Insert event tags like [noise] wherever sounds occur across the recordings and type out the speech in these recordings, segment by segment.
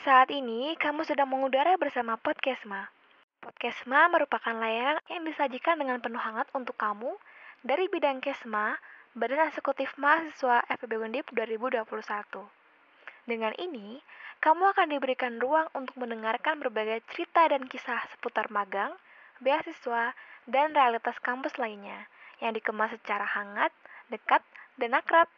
Saat ini kamu sedang mengudara bersama Podcastma. Podcastma merupakan layanan yang disajikan dengan penuh hangat untuk kamu dari bidang Kesma, Badan Eksekutif Mahasiswa FPB Undip 2021. Dengan ini, kamu akan diberikan ruang untuk mendengarkan berbagai cerita dan kisah seputar magang, beasiswa, dan realitas kampus lainnya yang dikemas secara hangat, dekat, dan akrab.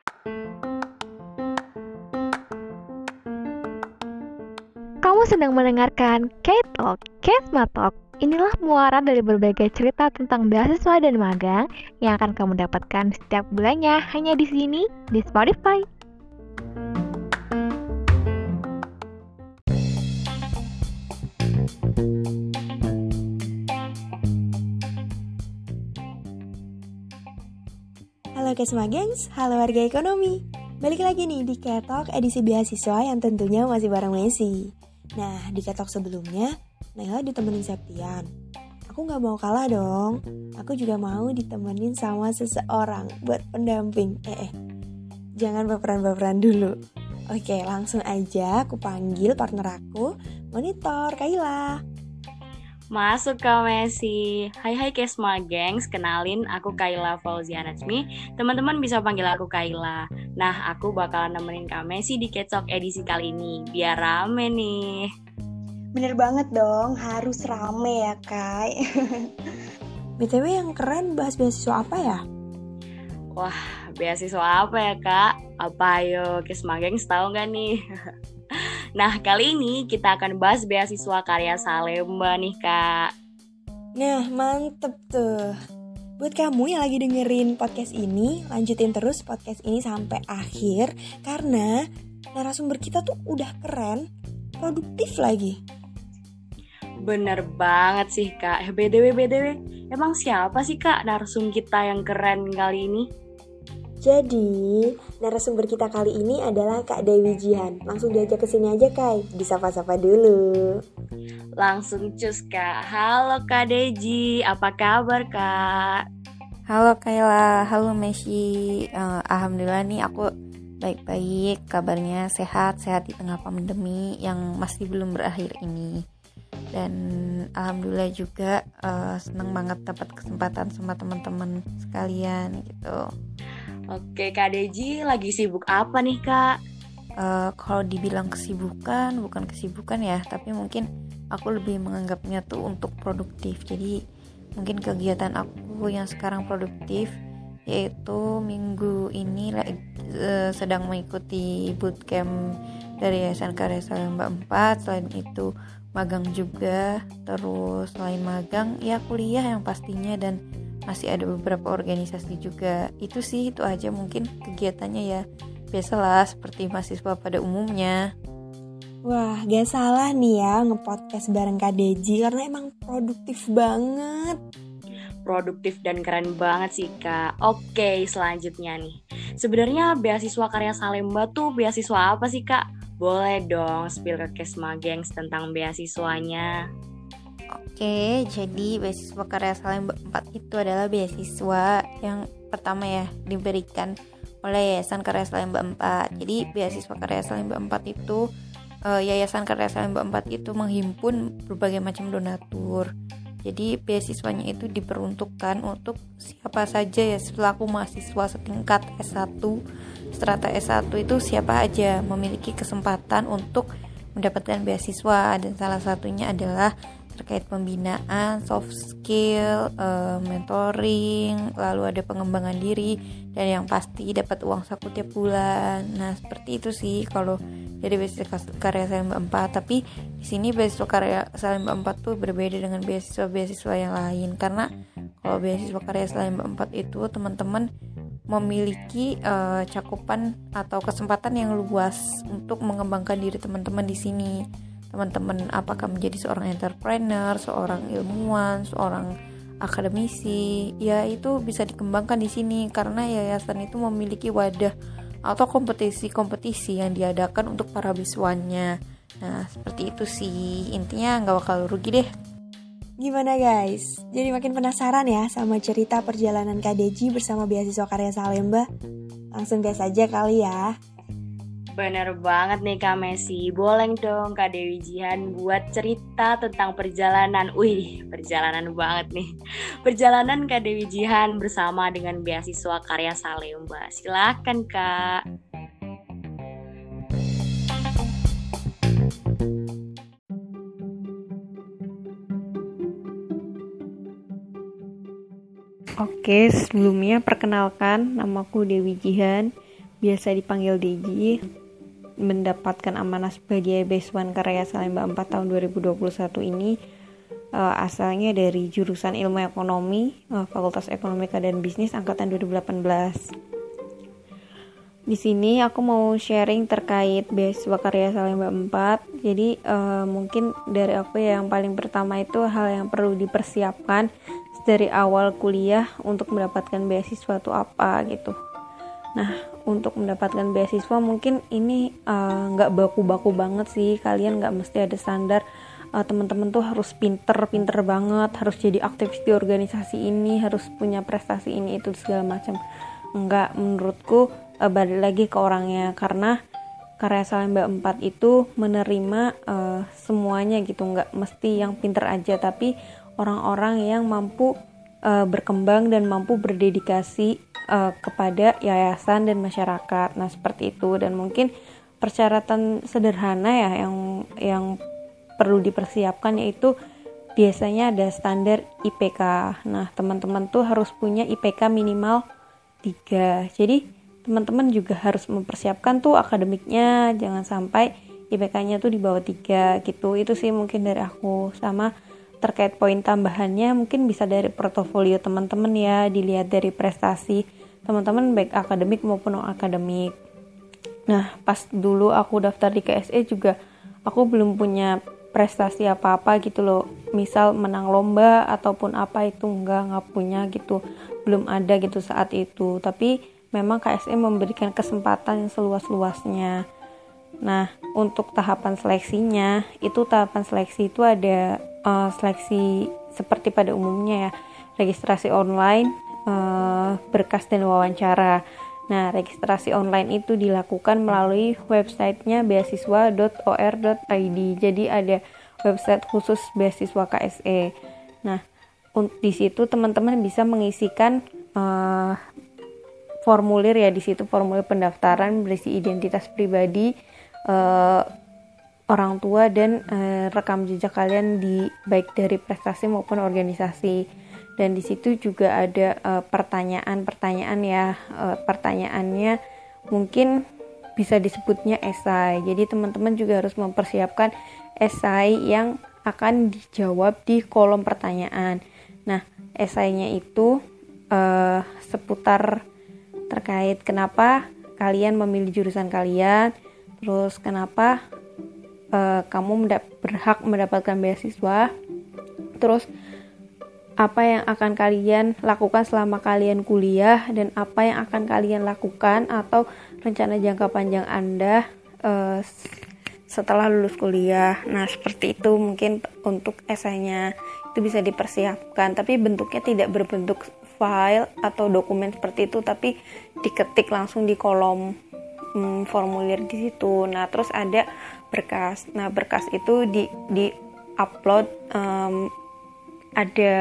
Kamu sedang mendengarkan K-Talk, Kesma Talk. Inilah muara dari berbagai cerita tentang beasiswa dan magang yang akan kamu dapatkan setiap bulannya hanya di sini di Spotify. Halo Kesma Gengs, halo warga ekonomi Balik lagi nih di Ketok edisi beasiswa yang tentunya masih bareng Messi Nah, di Ketok sebelumnya, Naila ditemenin Septian. Aku gak mau kalah dong. Aku juga mau ditemenin sama seseorang buat pendamping. Eh, eh, jangan baperan-baperan dulu. Oke, langsung aja aku panggil partner aku, Monitor Kaila Masuk ke Messi. Hai hai Kesma Gengs, kenalin aku Kaila Fauzia Najmi. Teman-teman bisa panggil aku Kaila. Nah, aku bakalan nemenin Kak Messi di Kecok edisi kali ini. Biar rame nih. Bener banget dong, harus rame ya Kai [laughs] BTW yang keren bahas beasiswa apa ya? Wah, beasiswa apa ya kak? Apa ayo Kesma Gengs tahu nggak nih? [laughs] Nah, kali ini kita akan bahas beasiswa karya Salemba nih, Kak. Nah, mantep tuh. Buat kamu yang lagi dengerin podcast ini, lanjutin terus podcast ini sampai akhir karena narasumber kita tuh udah keren, produktif lagi. Bener banget sih, Kak. Eh, BDW, BDW, emang siapa sih, Kak, narsum kita yang keren kali ini? Jadi, narasumber kita kali ini adalah Kak Dewi Jihan. Langsung diajak ke sini aja, Kai. Disapa-sapa dulu. Langsung cus, Kak. Halo, Kak Deji. Apa kabar, Kak? Halo, Kayla. Halo, Messi. Uh, Alhamdulillah nih aku baik-baik. Kabarnya sehat, sehat di tengah pandemi yang masih belum berakhir ini. Dan alhamdulillah juga uh, seneng banget dapat kesempatan sama teman-teman sekalian gitu. Oke, Kak Deji lagi sibuk apa nih, Kak? Uh, kalau dibilang kesibukan, bukan kesibukan ya, tapi mungkin aku lebih menganggapnya tuh untuk produktif. Jadi mungkin kegiatan aku yang sekarang produktif yaitu minggu ini uh, sedang mengikuti bootcamp dari Yayasan Karya Salemba 4 selain itu magang juga terus selain magang ya kuliah yang pastinya dan masih ada beberapa organisasi juga itu sih itu aja mungkin kegiatannya ya biasalah seperti mahasiswa pada umumnya Wah, gak salah nih ya ngepodcast bareng Kak Deji karena emang produktif banget. Produktif dan keren banget sih Kak. Oke, selanjutnya nih. Sebenarnya beasiswa karya Salemba tuh beasiswa apa sih Kak? Boleh dong spill ke Kesma Gengs tentang beasiswanya. Oke, jadi beasiswa karya Salemba 4 itu adalah beasiswa yang pertama ya diberikan oleh Yayasan Karya Salemba 4. Jadi beasiswa Karya Salemba 4 itu uh, Yayasan Karya Salemba 4 itu menghimpun berbagai macam donatur. Jadi beasiswanya itu diperuntukkan untuk siapa saja ya selaku mahasiswa setingkat S1 strata S1 itu siapa aja memiliki kesempatan untuk mendapatkan beasiswa dan salah satunya adalah terkait pembinaan, soft skill, uh, mentoring, lalu ada pengembangan diri dan yang pasti dapat uang saku tiap bulan. Nah, seperti itu sih kalau dari beasiswa karya Salemba 4, tapi di sini beasiswa karya Salemba 4 tuh berbeda dengan beasiswa-beasiswa yang lain. Karena kalau beasiswa karya Salemba 4 itu teman-teman memiliki uh, cakupan atau kesempatan yang luas untuk mengembangkan diri teman-teman di sini teman-teman apakah menjadi seorang entrepreneur, seorang ilmuwan, seorang akademisi, ya itu bisa dikembangkan di sini karena yayasan itu memiliki wadah atau kompetisi-kompetisi yang diadakan untuk para biswanya. Nah, seperti itu sih. Intinya nggak bakal rugi deh. Gimana guys? Jadi makin penasaran ya sama cerita perjalanan KDG bersama beasiswa karya Salemba? Langsung gas aja kali ya. Bener banget nih Kak Messi. Boleh dong Kak Dewi Jihan buat cerita tentang perjalanan. Wih, perjalanan banget nih. Perjalanan Kak Dewi Jihan bersama dengan beasiswa karya Salemba. Silakan Kak. Oke, sebelumnya perkenalkan namaku Dewi Jihan, biasa dipanggil Deji. Mendapatkan amanah sebagai Beasiswan Karya Salemba 4 tahun 2021 ini uh, asalnya dari jurusan Ilmu Ekonomi, uh, Fakultas Ekonomika dan Bisnis angkatan 2018. Di sini aku mau sharing terkait beasiswa karya Salemba 4. Jadi uh, mungkin dari aku ya yang paling pertama itu hal yang perlu dipersiapkan dari awal kuliah untuk mendapatkan beasiswa itu apa gitu. Nah, untuk mendapatkan beasiswa mungkin ini eh, nggak uh, baku-baku banget sih. Kalian nggak mesti ada standar uh, teman-teman tuh harus pinter, pinter banget, harus jadi aktivis di organisasi ini, harus punya prestasi ini itu segala macam. Enggak, menurutku uh, balik lagi ke orangnya karena karya Salemba 4 itu menerima uh, semuanya gitu nggak mesti yang pinter aja tapi orang-orang yang mampu uh, berkembang dan mampu berdedikasi uh, kepada yayasan dan masyarakat. Nah, seperti itu dan mungkin persyaratan sederhana ya yang yang perlu dipersiapkan yaitu biasanya ada standar IPK. Nah, teman-teman tuh harus punya IPK minimal 3. Jadi, teman-teman juga harus mempersiapkan tuh akademiknya, jangan sampai IPK-nya tuh di bawah 3 gitu. Itu sih mungkin dari aku sama terkait poin tambahannya mungkin bisa dari portofolio teman-teman ya dilihat dari prestasi teman-teman baik akademik maupun non akademik nah pas dulu aku daftar di KSE juga aku belum punya prestasi apa-apa gitu loh. Misal menang lomba ataupun apa itu enggak nggak punya gitu. Belum ada gitu saat itu. Tapi memang KSE memberikan kesempatan yang seluas-luasnya. Nah untuk tahapan seleksinya itu tahapan seleksi itu ada uh, seleksi seperti pada umumnya ya registrasi online uh, berkas dan wawancara Nah, registrasi online itu dilakukan melalui websitenya beasiswa.or.id. Jadi ada website khusus beasiswa KSE. Nah, di situ teman-teman bisa mengisikan uh, formulir ya di situ formulir pendaftaran berisi identitas pribadi, uh, orang tua dan e, rekam jejak kalian di baik dari prestasi maupun organisasi. Dan di situ juga ada pertanyaan-pertanyaan ya e, pertanyaannya mungkin bisa disebutnya esai. Jadi teman-teman juga harus mempersiapkan esai yang akan dijawab di kolom pertanyaan. Nah esainya itu e, seputar terkait kenapa kalian memilih jurusan kalian terus kenapa uh, kamu mendap berhak mendapatkan beasiswa terus apa yang akan kalian lakukan selama kalian kuliah dan apa yang akan kalian lakukan atau rencana jangka panjang Anda uh, setelah lulus kuliah. Nah, seperti itu mungkin untuk esainya itu bisa dipersiapkan, tapi bentuknya tidak berbentuk file atau dokumen seperti itu, tapi diketik langsung di kolom hmm, formulir di situ. Nah, terus ada berkas. Nah, berkas itu di di upload um, ada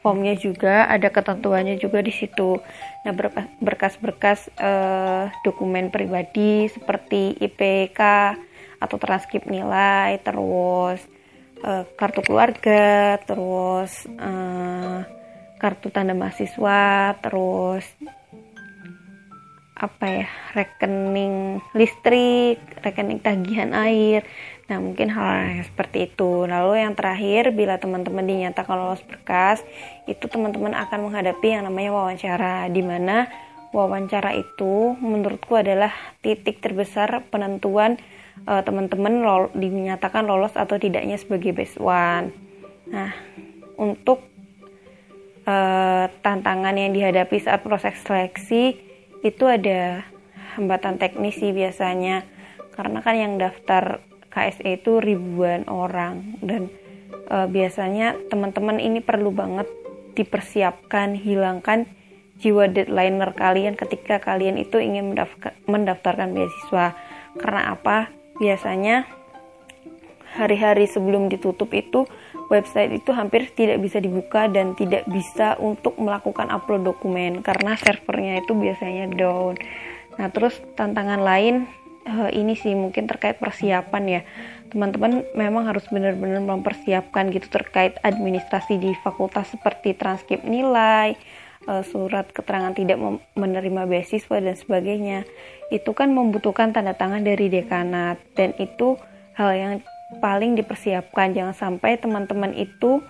formnya juga, ada ketentuannya juga di situ. Nah, berkas-berkas uh, dokumen pribadi seperti IPK atau transkrip nilai, terus uh, kartu keluarga, terus uh, kartu tanda mahasiswa, terus apa ya rekening listrik, rekening tagihan air. Nah mungkin hal yang seperti itu. Lalu yang terakhir bila teman-teman dinyatakan lolos berkas, itu teman-teman akan menghadapi yang namanya wawancara, di mana wawancara itu menurutku adalah titik terbesar penentuan uh, teman-teman lol dinyatakan lolos atau tidaknya sebagai best one. Nah untuk uh, tantangan yang dihadapi saat proses seleksi itu ada hambatan teknis sih biasanya. Karena kan yang daftar KSE itu ribuan orang. Dan e, biasanya teman-teman ini perlu banget dipersiapkan hilangkan jiwa deadlineer kalian ketika kalian itu ingin mendaftar, mendaftarkan beasiswa. Karena apa? Biasanya hari-hari sebelum ditutup itu website itu hampir tidak bisa dibuka dan tidak bisa untuk melakukan upload dokumen karena servernya itu biasanya down. Nah, terus tantangan lain uh, ini sih mungkin terkait persiapan ya. Teman-teman memang harus benar-benar mempersiapkan gitu terkait administrasi di fakultas seperti transkrip nilai, uh, surat keterangan tidak menerima beasiswa dan sebagainya. Itu kan membutuhkan tanda tangan dari dekanat dan itu hal yang paling dipersiapkan. Jangan sampai teman-teman itu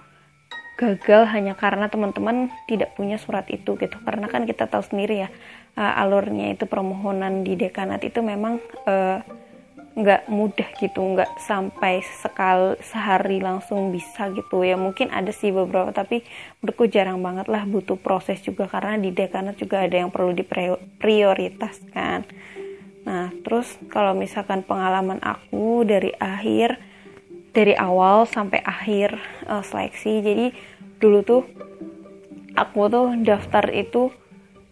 gagal hanya karena teman-teman tidak punya surat itu gitu. Karena kan kita tahu sendiri ya uh, alurnya itu permohonan di dekanat itu memang uh, nggak mudah gitu. Nggak sampai sekal sehari langsung bisa gitu. Ya mungkin ada sih beberapa tapi menurutku jarang banget lah butuh proses juga. Karena di dekanat juga ada yang perlu diprioritaskan Nah, terus kalau misalkan pengalaman aku dari akhir dari awal sampai akhir uh, seleksi. Jadi dulu tuh aku tuh daftar itu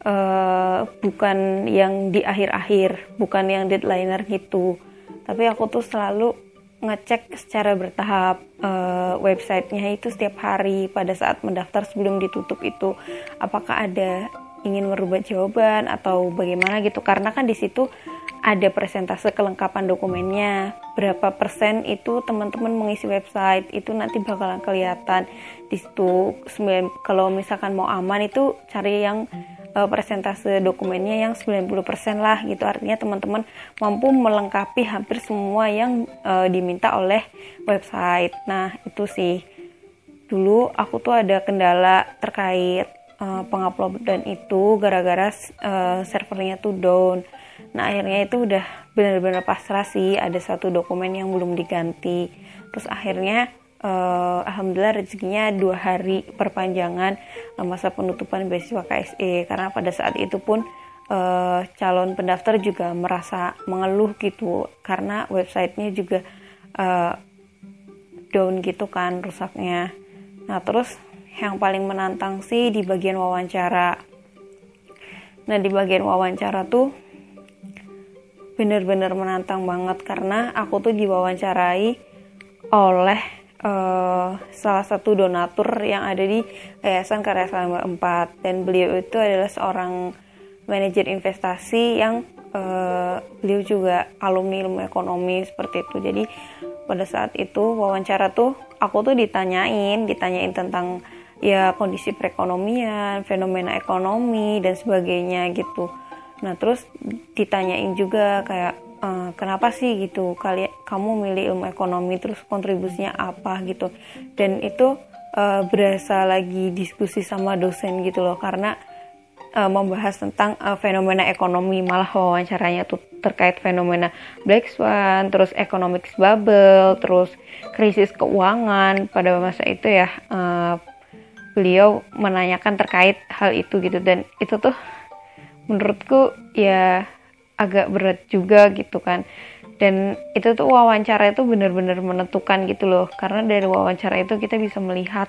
uh, bukan yang di akhir-akhir, bukan yang deadlineer gitu. Tapi aku tuh selalu ngecek secara bertahap uh, websitenya itu setiap hari pada saat mendaftar sebelum ditutup itu apakah ada ingin merubah jawaban atau bagaimana gitu karena kan di situ ada presentase kelengkapan dokumennya. Berapa persen itu teman-teman mengisi website itu nanti bakalan kelihatan. Di situ kalau misalkan mau aman itu cari yang uh, presentase dokumennya yang 90% lah gitu. Artinya teman-teman mampu melengkapi hampir semua yang uh, diminta oleh website. Nah itu sih. Dulu aku tuh ada kendala terkait uh, penguploadan itu gara-gara uh, servernya tuh down nah akhirnya itu udah benar-benar pasrah sih ada satu dokumen yang belum diganti. Terus akhirnya uh, alhamdulillah rezekinya dua hari perpanjangan uh, masa penutupan beasiswa KSE karena pada saat itu pun uh, calon pendaftar juga merasa mengeluh gitu. Karena websitenya juga uh, down gitu kan rusaknya. Nah terus yang paling menantang sih di bagian wawancara. Nah di bagian wawancara tuh bener-bener menantang banget karena aku tuh diwawancarai oleh uh, salah satu donatur yang ada di Yayasan Karya Selama 4 dan beliau itu adalah seorang manajer investasi yang uh, beliau juga alumni ilmu ekonomi seperti itu. Jadi pada saat itu wawancara tuh aku tuh ditanyain ditanyain tentang ya kondisi perekonomian fenomena ekonomi dan sebagainya gitu Nah terus ditanyain juga kayak e, kenapa sih gitu? Kali kamu milih ilmu ekonomi terus kontribusinya apa? gitu. Dan itu e, berasa lagi diskusi sama dosen gitu loh karena e, membahas tentang e, fenomena ekonomi. Malah wawancaranya tuh terkait fenomena black swan terus economic bubble terus krisis keuangan. Pada masa itu ya e, beliau menanyakan terkait hal itu gitu. Dan itu tuh menurutku ya agak berat juga gitu kan. Dan itu tuh wawancara itu benar-benar menentukan gitu loh. Karena dari wawancara itu kita bisa melihat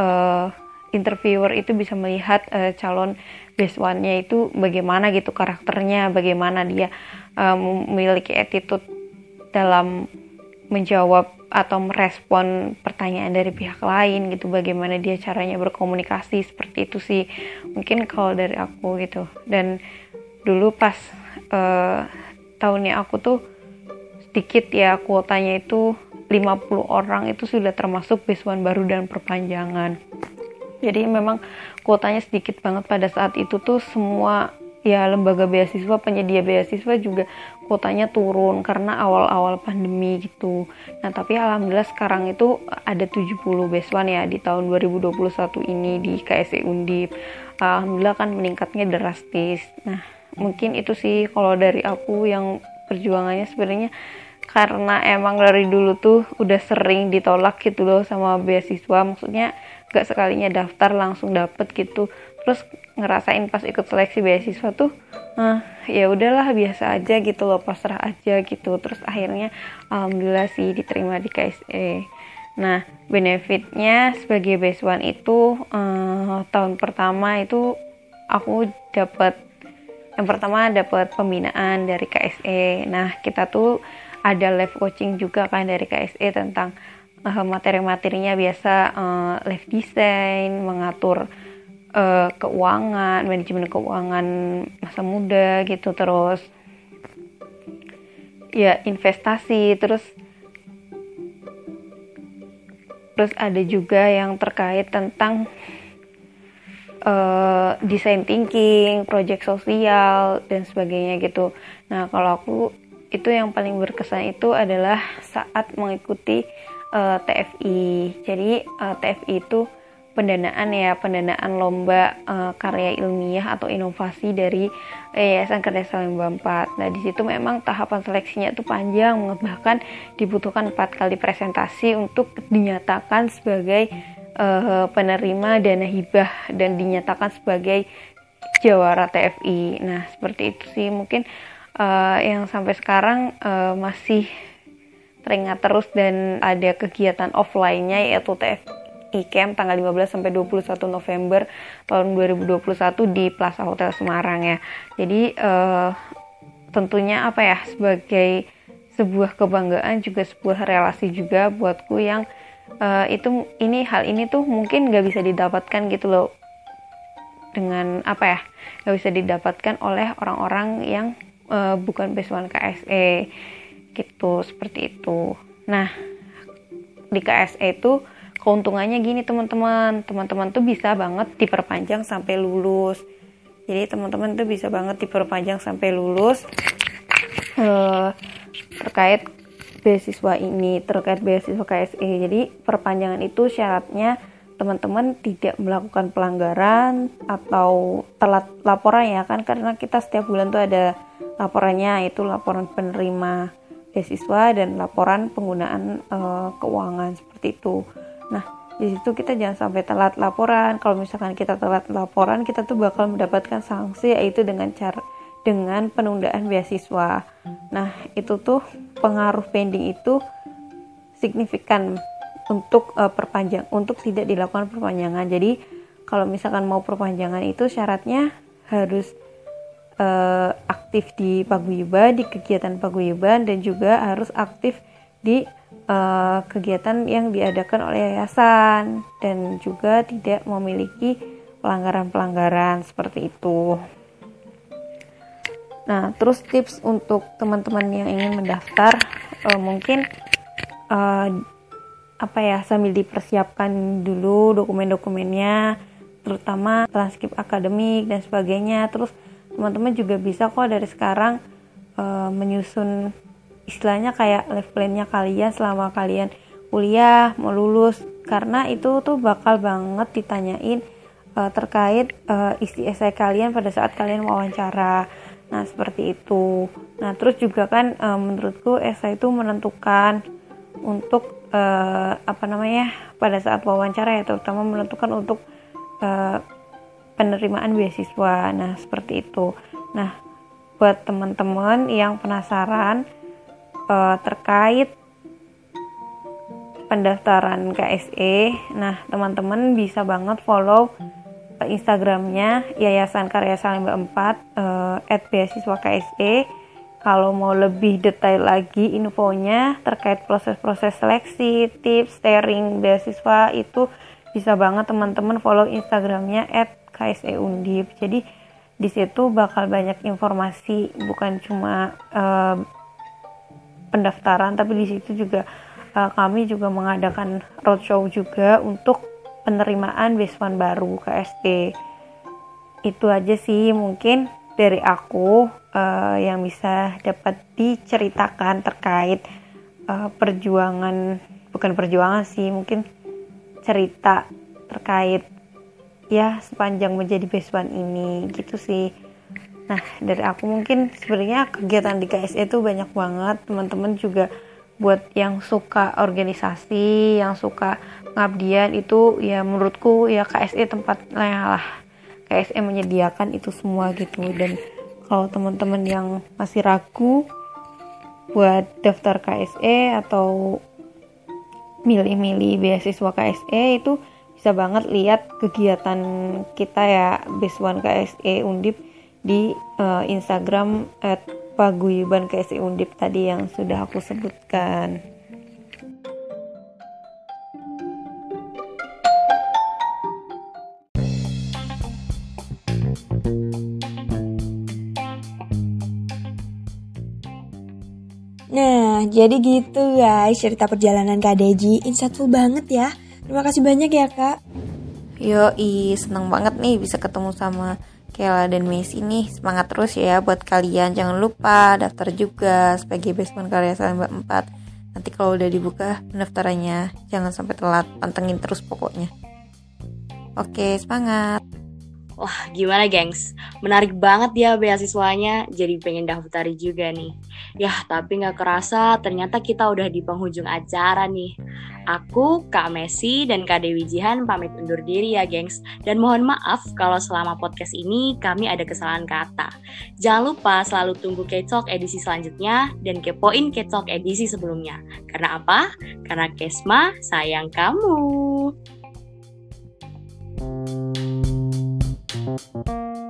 uh, interviewer itu bisa melihat uh, calon best one-nya itu bagaimana gitu karakternya bagaimana dia uh, memiliki attitude dalam menjawab atau merespon pertanyaan dari pihak lain gitu bagaimana dia caranya berkomunikasi seperti itu sih. Mungkin kalau dari aku gitu. Dan dulu pas uh, tahunnya aku tuh sedikit ya kuotanya itu 50 orang itu sudah termasuk biswan baru dan perpanjangan. Jadi memang kuotanya sedikit banget pada saat itu tuh semua ya lembaga beasiswa penyedia beasiswa juga kuotanya turun karena awal-awal pandemi gitu. Nah, tapi alhamdulillah sekarang itu ada 70 beasiswa ya di tahun 2021 ini di KSE Undip. Alhamdulillah kan meningkatnya drastis. Nah, mungkin itu sih kalau dari aku yang perjuangannya sebenarnya karena emang dari dulu tuh udah sering ditolak gitu loh sama beasiswa maksudnya gak sekalinya daftar langsung dapet gitu terus ngerasain pas ikut seleksi beasiswa tuh uh, ya udahlah biasa aja gitu loh pasrah aja gitu. Terus akhirnya alhamdulillah sih diterima di KSE nah benefitnya sebagai beasiswan itu uh, tahun pertama itu aku dapat yang pertama dapat pembinaan dari KSE nah kita tuh ada live coaching juga kan dari KSE tentang uh, materi-materinya biasa uh, live design mengatur uh, keuangan manajemen keuangan masa muda gitu terus ya investasi terus terus ada juga yang terkait tentang uh, design thinking, project sosial dan sebagainya gitu. Nah kalau aku itu yang paling berkesan itu adalah saat mengikuti uh, eh, TFI. Jadi uh, TFI itu pendanaan ya pendanaan lomba uh, karya ilmiah atau inovasi dari Yayasan Kerjasama Lembah 4. Nah di situ memang tahapan seleksinya itu panjang, bahkan dibutuhkan empat kali presentasi untuk dinyatakan sebagai uh, penerima dana hibah dan dinyatakan sebagai jawara TFI. Nah seperti itu sih mungkin uh, yang sampai sekarang uh, masih teringat terus dan ada kegiatan offline-nya yaitu TFI ICAM tanggal 15 sampai 21 November tahun 2021 di Plaza Hotel Semarang ya. Jadi uh, tentunya apa ya sebagai sebuah kebanggaan juga sebuah relasi juga buatku yang uh, itu ini hal ini tuh mungkin gak bisa didapatkan gitu loh dengan apa ya gak bisa didapatkan oleh orang-orang yang uh, bukan besuan KSE gitu seperti itu. Nah di KSE itu keuntungannya gini teman-teman. Teman-teman tuh bisa banget diperpanjang sampai lulus. Jadi teman-teman tuh bisa banget diperpanjang sampai lulus uh, terkait beasiswa ini terkait beasiswa KSE jadi perpanjangan itu syaratnya teman-teman tidak melakukan pelanggaran atau telat laporan ya kan? Karena kita setiap bulan tuh ada laporannya itu laporan penerima beasiswa dan laporan penggunaan uh, keuangan seperti itu. Nah, di situ kita jangan sampai telat laporan. Kalau misalkan kita telat laporan, kita tuh bakal mendapatkan sanksi yaitu dengan cara dengan penundaan beasiswa. Nah, itu tuh pengaruh pending itu signifikan untuk uh, perpanjang untuk tidak dilakukan perpanjangan. Jadi, kalau misalkan mau perpanjangan itu syaratnya harus uh, aktif di paguyuban, di kegiatan paguyuban dan juga harus aktif di uh, kegiatan yang diadakan oleh yayasan dan juga tidak memiliki pelanggaran-pelanggaran seperti itu. Nah, terus tips untuk teman-teman yang ingin mendaftar uh, mungkin uh, apa ya sambil dipersiapkan dulu dokumen-dokumennya terutama transkrip akademik dan sebagainya. Terus teman-teman juga bisa kok dari sekarang uh, menyusun istilahnya kayak life plan-nya kalian selama kalian kuliah mau lulus karena itu tuh bakal banget ditanyain uh, terkait uh, isi esai kalian pada saat kalian wawancara. Nah, seperti itu. Nah, terus juga kan uh, menurutku esai itu menentukan untuk uh, apa namanya? pada saat wawancara ya terutama menentukan untuk uh, penerimaan beasiswa. Nah, seperti itu. Nah, buat teman-teman yang penasaran uh, terkait pendaftaran KSE. Nah, teman-teman bisa banget follow uh, Instagramnya Yayasan Karya Salimba 4 uh, at beasiswa KSE. Kalau mau lebih detail lagi infonya terkait proses-proses seleksi, tips, sharing beasiswa itu bisa banget teman-teman follow Instagramnya at KSE Undip. Jadi di situ bakal banyak informasi bukan cuma uh, pendaftaran tapi di situ juga uh, kami juga mengadakan roadshow juga untuk penerimaan beasiswa baru KSD itu aja sih mungkin dari aku uh, yang bisa dapat diceritakan terkait uh, perjuangan bukan perjuangan sih mungkin cerita terkait ya sepanjang menjadi beasiswa ini gitu sih Nah, dari aku mungkin sebenarnya kegiatan di KSE itu banyak banget. Teman-teman juga buat yang suka organisasi, yang suka pengabdian itu ya menurutku ya KSE tempatnya lah. KSE menyediakan itu semua gitu dan kalau teman-teman yang masih ragu buat daftar KSE atau milih-milih beasiswa KSE itu bisa banget lihat kegiatan kita ya Beswan KSE Undip di uh, Instagram at paguyuban KSI Undip tadi yang sudah aku sebutkan. Nah, jadi gitu guys cerita perjalanan Kak Deji. Insightful banget ya. Terima kasih banyak ya Kak. Yoi, seneng banget nih bisa ketemu sama Kela dan Messi nih. Semangat terus ya buat kalian. Jangan lupa daftar juga sebagai basement karya Salemba 4. Nanti kalau udah dibuka pendaftarannya, jangan sampai telat. Pantengin terus pokoknya. Oke, semangat. Wah, gimana gengs? Menarik banget ya beasiswanya, jadi pengen daftar juga nih. Yah, tapi nggak kerasa ternyata kita udah di penghujung acara nih. Aku, Kak Messi, dan Kak Dewi Jihan pamit undur diri ya gengs. Dan mohon maaf kalau selama podcast ini kami ada kesalahan kata. Jangan lupa selalu tunggu Kecok edisi selanjutnya dan kepoin Kecok edisi sebelumnya. Karena apa? Karena Kesma sayang kamu. Thank you Thank you.